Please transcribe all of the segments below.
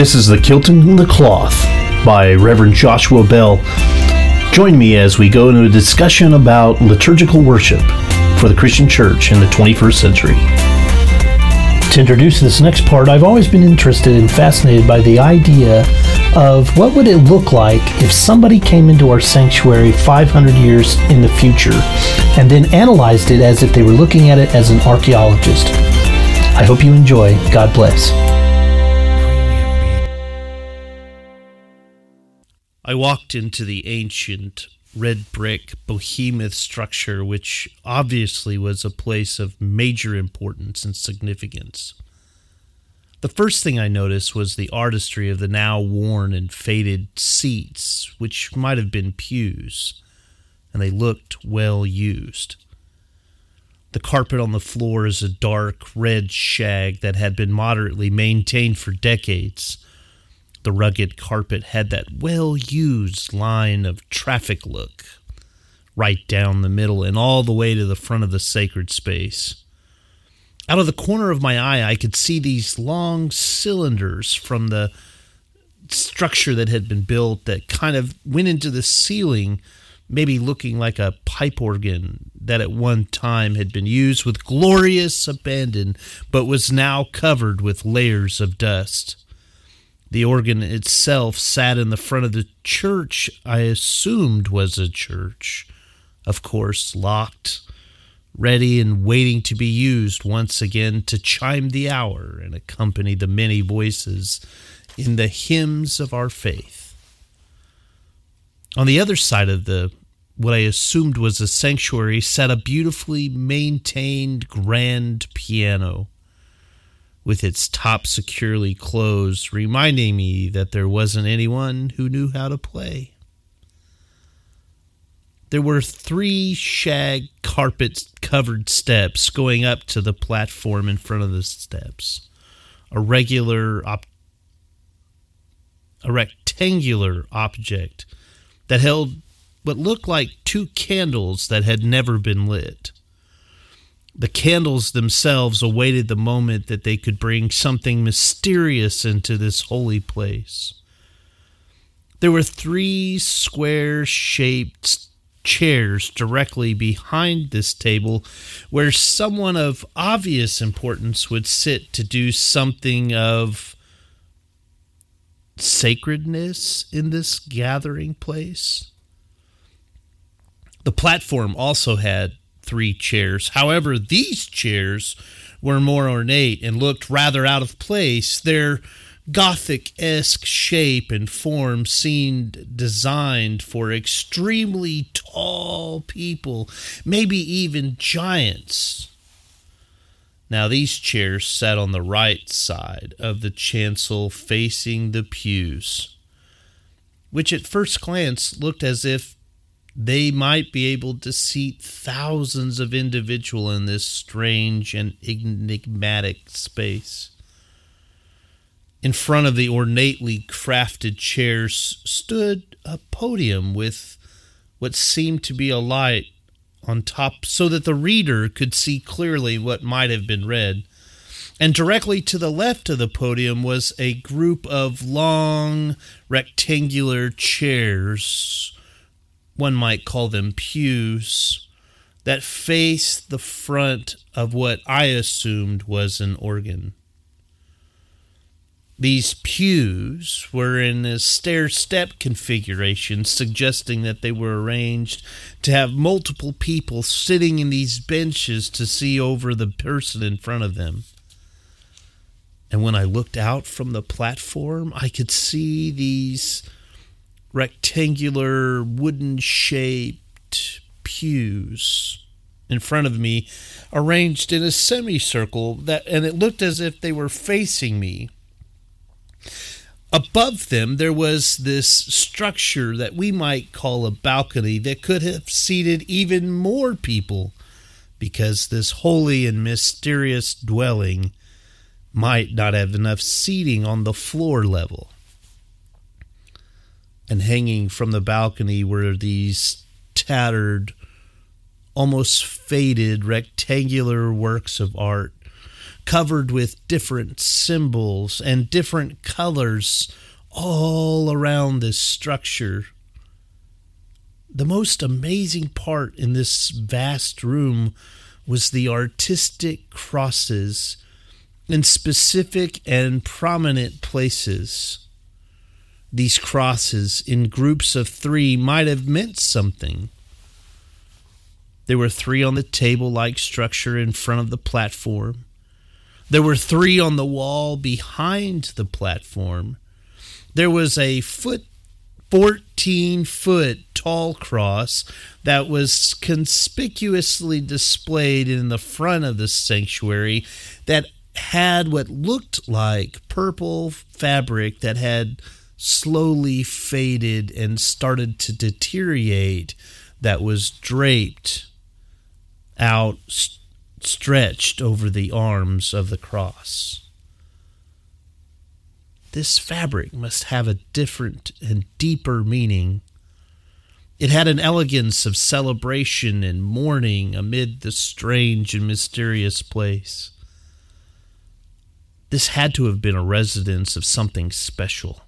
This is The Kilting the Cloth by Reverend Joshua Bell. Join me as we go into a discussion about liturgical worship for the Christian church in the 21st century. To introduce this next part, I've always been interested and fascinated by the idea of what would it look like if somebody came into our sanctuary 500 years in the future and then analyzed it as if they were looking at it as an archaeologist. I hope you enjoy. God bless. I walked into the ancient red brick behemoth structure, which obviously was a place of major importance and significance. The first thing I noticed was the artistry of the now worn and faded seats, which might have been pews, and they looked well used. The carpet on the floor is a dark red shag that had been moderately maintained for decades the rugged carpet had that well used line of traffic look right down the middle and all the way to the front of the sacred space. Out of the corner of my eye, I could see these long cylinders from the structure that had been built that kind of went into the ceiling, maybe looking like a pipe organ that at one time had been used with glorious abandon, but was now covered with layers of dust. The organ itself sat in the front of the church I assumed was a church, of course, locked, ready and waiting to be used once again to chime the hour and accompany the many voices in the hymns of our faith. On the other side of the what I assumed was a sanctuary sat a beautifully maintained grand piano with its top securely closed, reminding me that there wasn't anyone who knew how to play. There were three shag carpet covered steps going up to the platform in front of the steps. A regular, op- a rectangular object that held what looked like two candles that had never been lit. The candles themselves awaited the moment that they could bring something mysterious into this holy place. There were three square shaped chairs directly behind this table where someone of obvious importance would sit to do something of sacredness in this gathering place. The platform also had three chairs. However, these chairs were more ornate and looked rather out of place. Their Gothic esque shape and form seemed designed for extremely tall people, maybe even giants. Now, these chairs sat on the right side of the chancel facing the pews, which at first glance looked as if they might be able to seat thousands of individuals in this strange and enigmatic space. In front of the ornately crafted chairs stood a podium with what seemed to be a light on top so that the reader could see clearly what might have been read. And directly to the left of the podium was a group of long rectangular chairs one might call them pews, that faced the front of what I assumed was an organ. These pews were in a stair step configuration, suggesting that they were arranged to have multiple people sitting in these benches to see over the person in front of them. And when I looked out from the platform, I could see these rectangular wooden shaped pews in front of me arranged in a semicircle that and it looked as if they were facing me. Above them there was this structure that we might call a balcony that could have seated even more people because this holy and mysterious dwelling might not have enough seating on the floor level and hanging from the balcony were these tattered, almost faded rectangular works of art covered with different symbols and different colors all around this structure. The most amazing part in this vast room was the artistic crosses in specific and prominent places. These crosses in groups of three might have meant something. There were three on the table like structure in front of the platform. There were three on the wall behind the platform. There was a foot 14 foot tall cross that was conspicuously displayed in the front of the sanctuary that had what looked like purple fabric that had slowly faded and started to deteriorate that was draped out stretched over the arms of the cross this fabric must have a different and deeper meaning. It had an elegance of celebration and mourning amid the strange and mysterious place. This had to have been a residence of something special,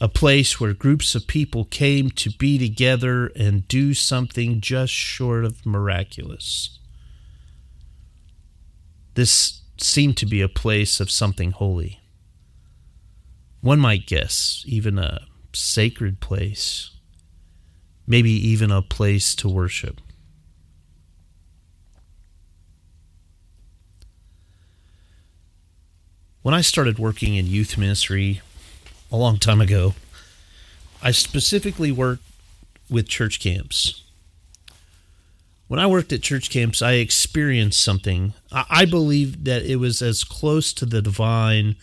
a place where groups of people came to be together and do something just short of miraculous. This seemed to be a place of something holy. One might guess even a sacred place, maybe even a place to worship. When I started working in youth ministry a long time ago, I specifically worked with church camps. When I worked at church camps, I experienced something. I believe that it was as close to the divine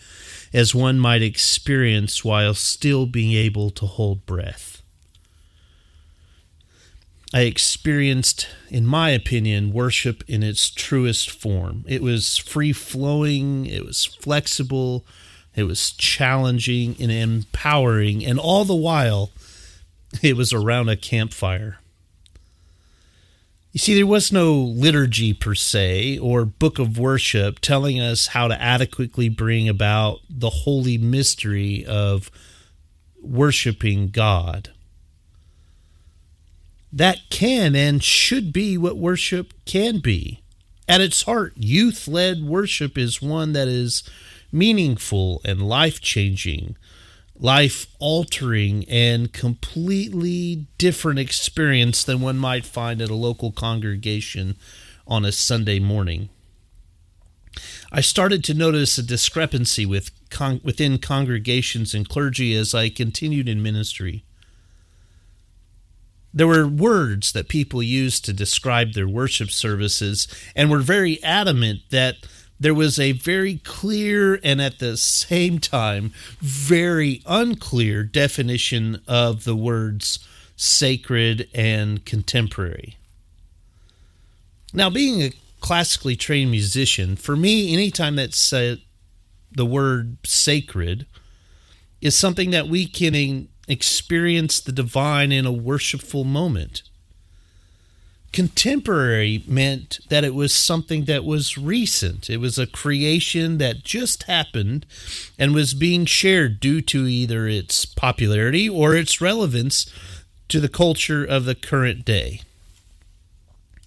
as one might experience while still being able to hold breath. I experienced, in my opinion, worship in its truest form. It was free flowing, it was flexible, it was challenging and empowering, and all the while, it was around a campfire. You see, there was no liturgy per se or book of worship telling us how to adequately bring about the holy mystery of worshiping God. That can and should be what worship can be. At its heart, youth led worship is one that is meaningful and life changing life altering and completely different experience than one might find at a local congregation on a Sunday morning. I started to notice a discrepancy with con- within congregations and clergy as I continued in ministry. There were words that people used to describe their worship services and were very adamant that there was a very clear and at the same time very unclear definition of the words sacred and contemporary. Now, being a classically trained musician, for me, anytime that the word sacred is something that we can experience the divine in a worshipful moment. Contemporary meant that it was something that was recent. It was a creation that just happened and was being shared due to either its popularity or its relevance to the culture of the current day.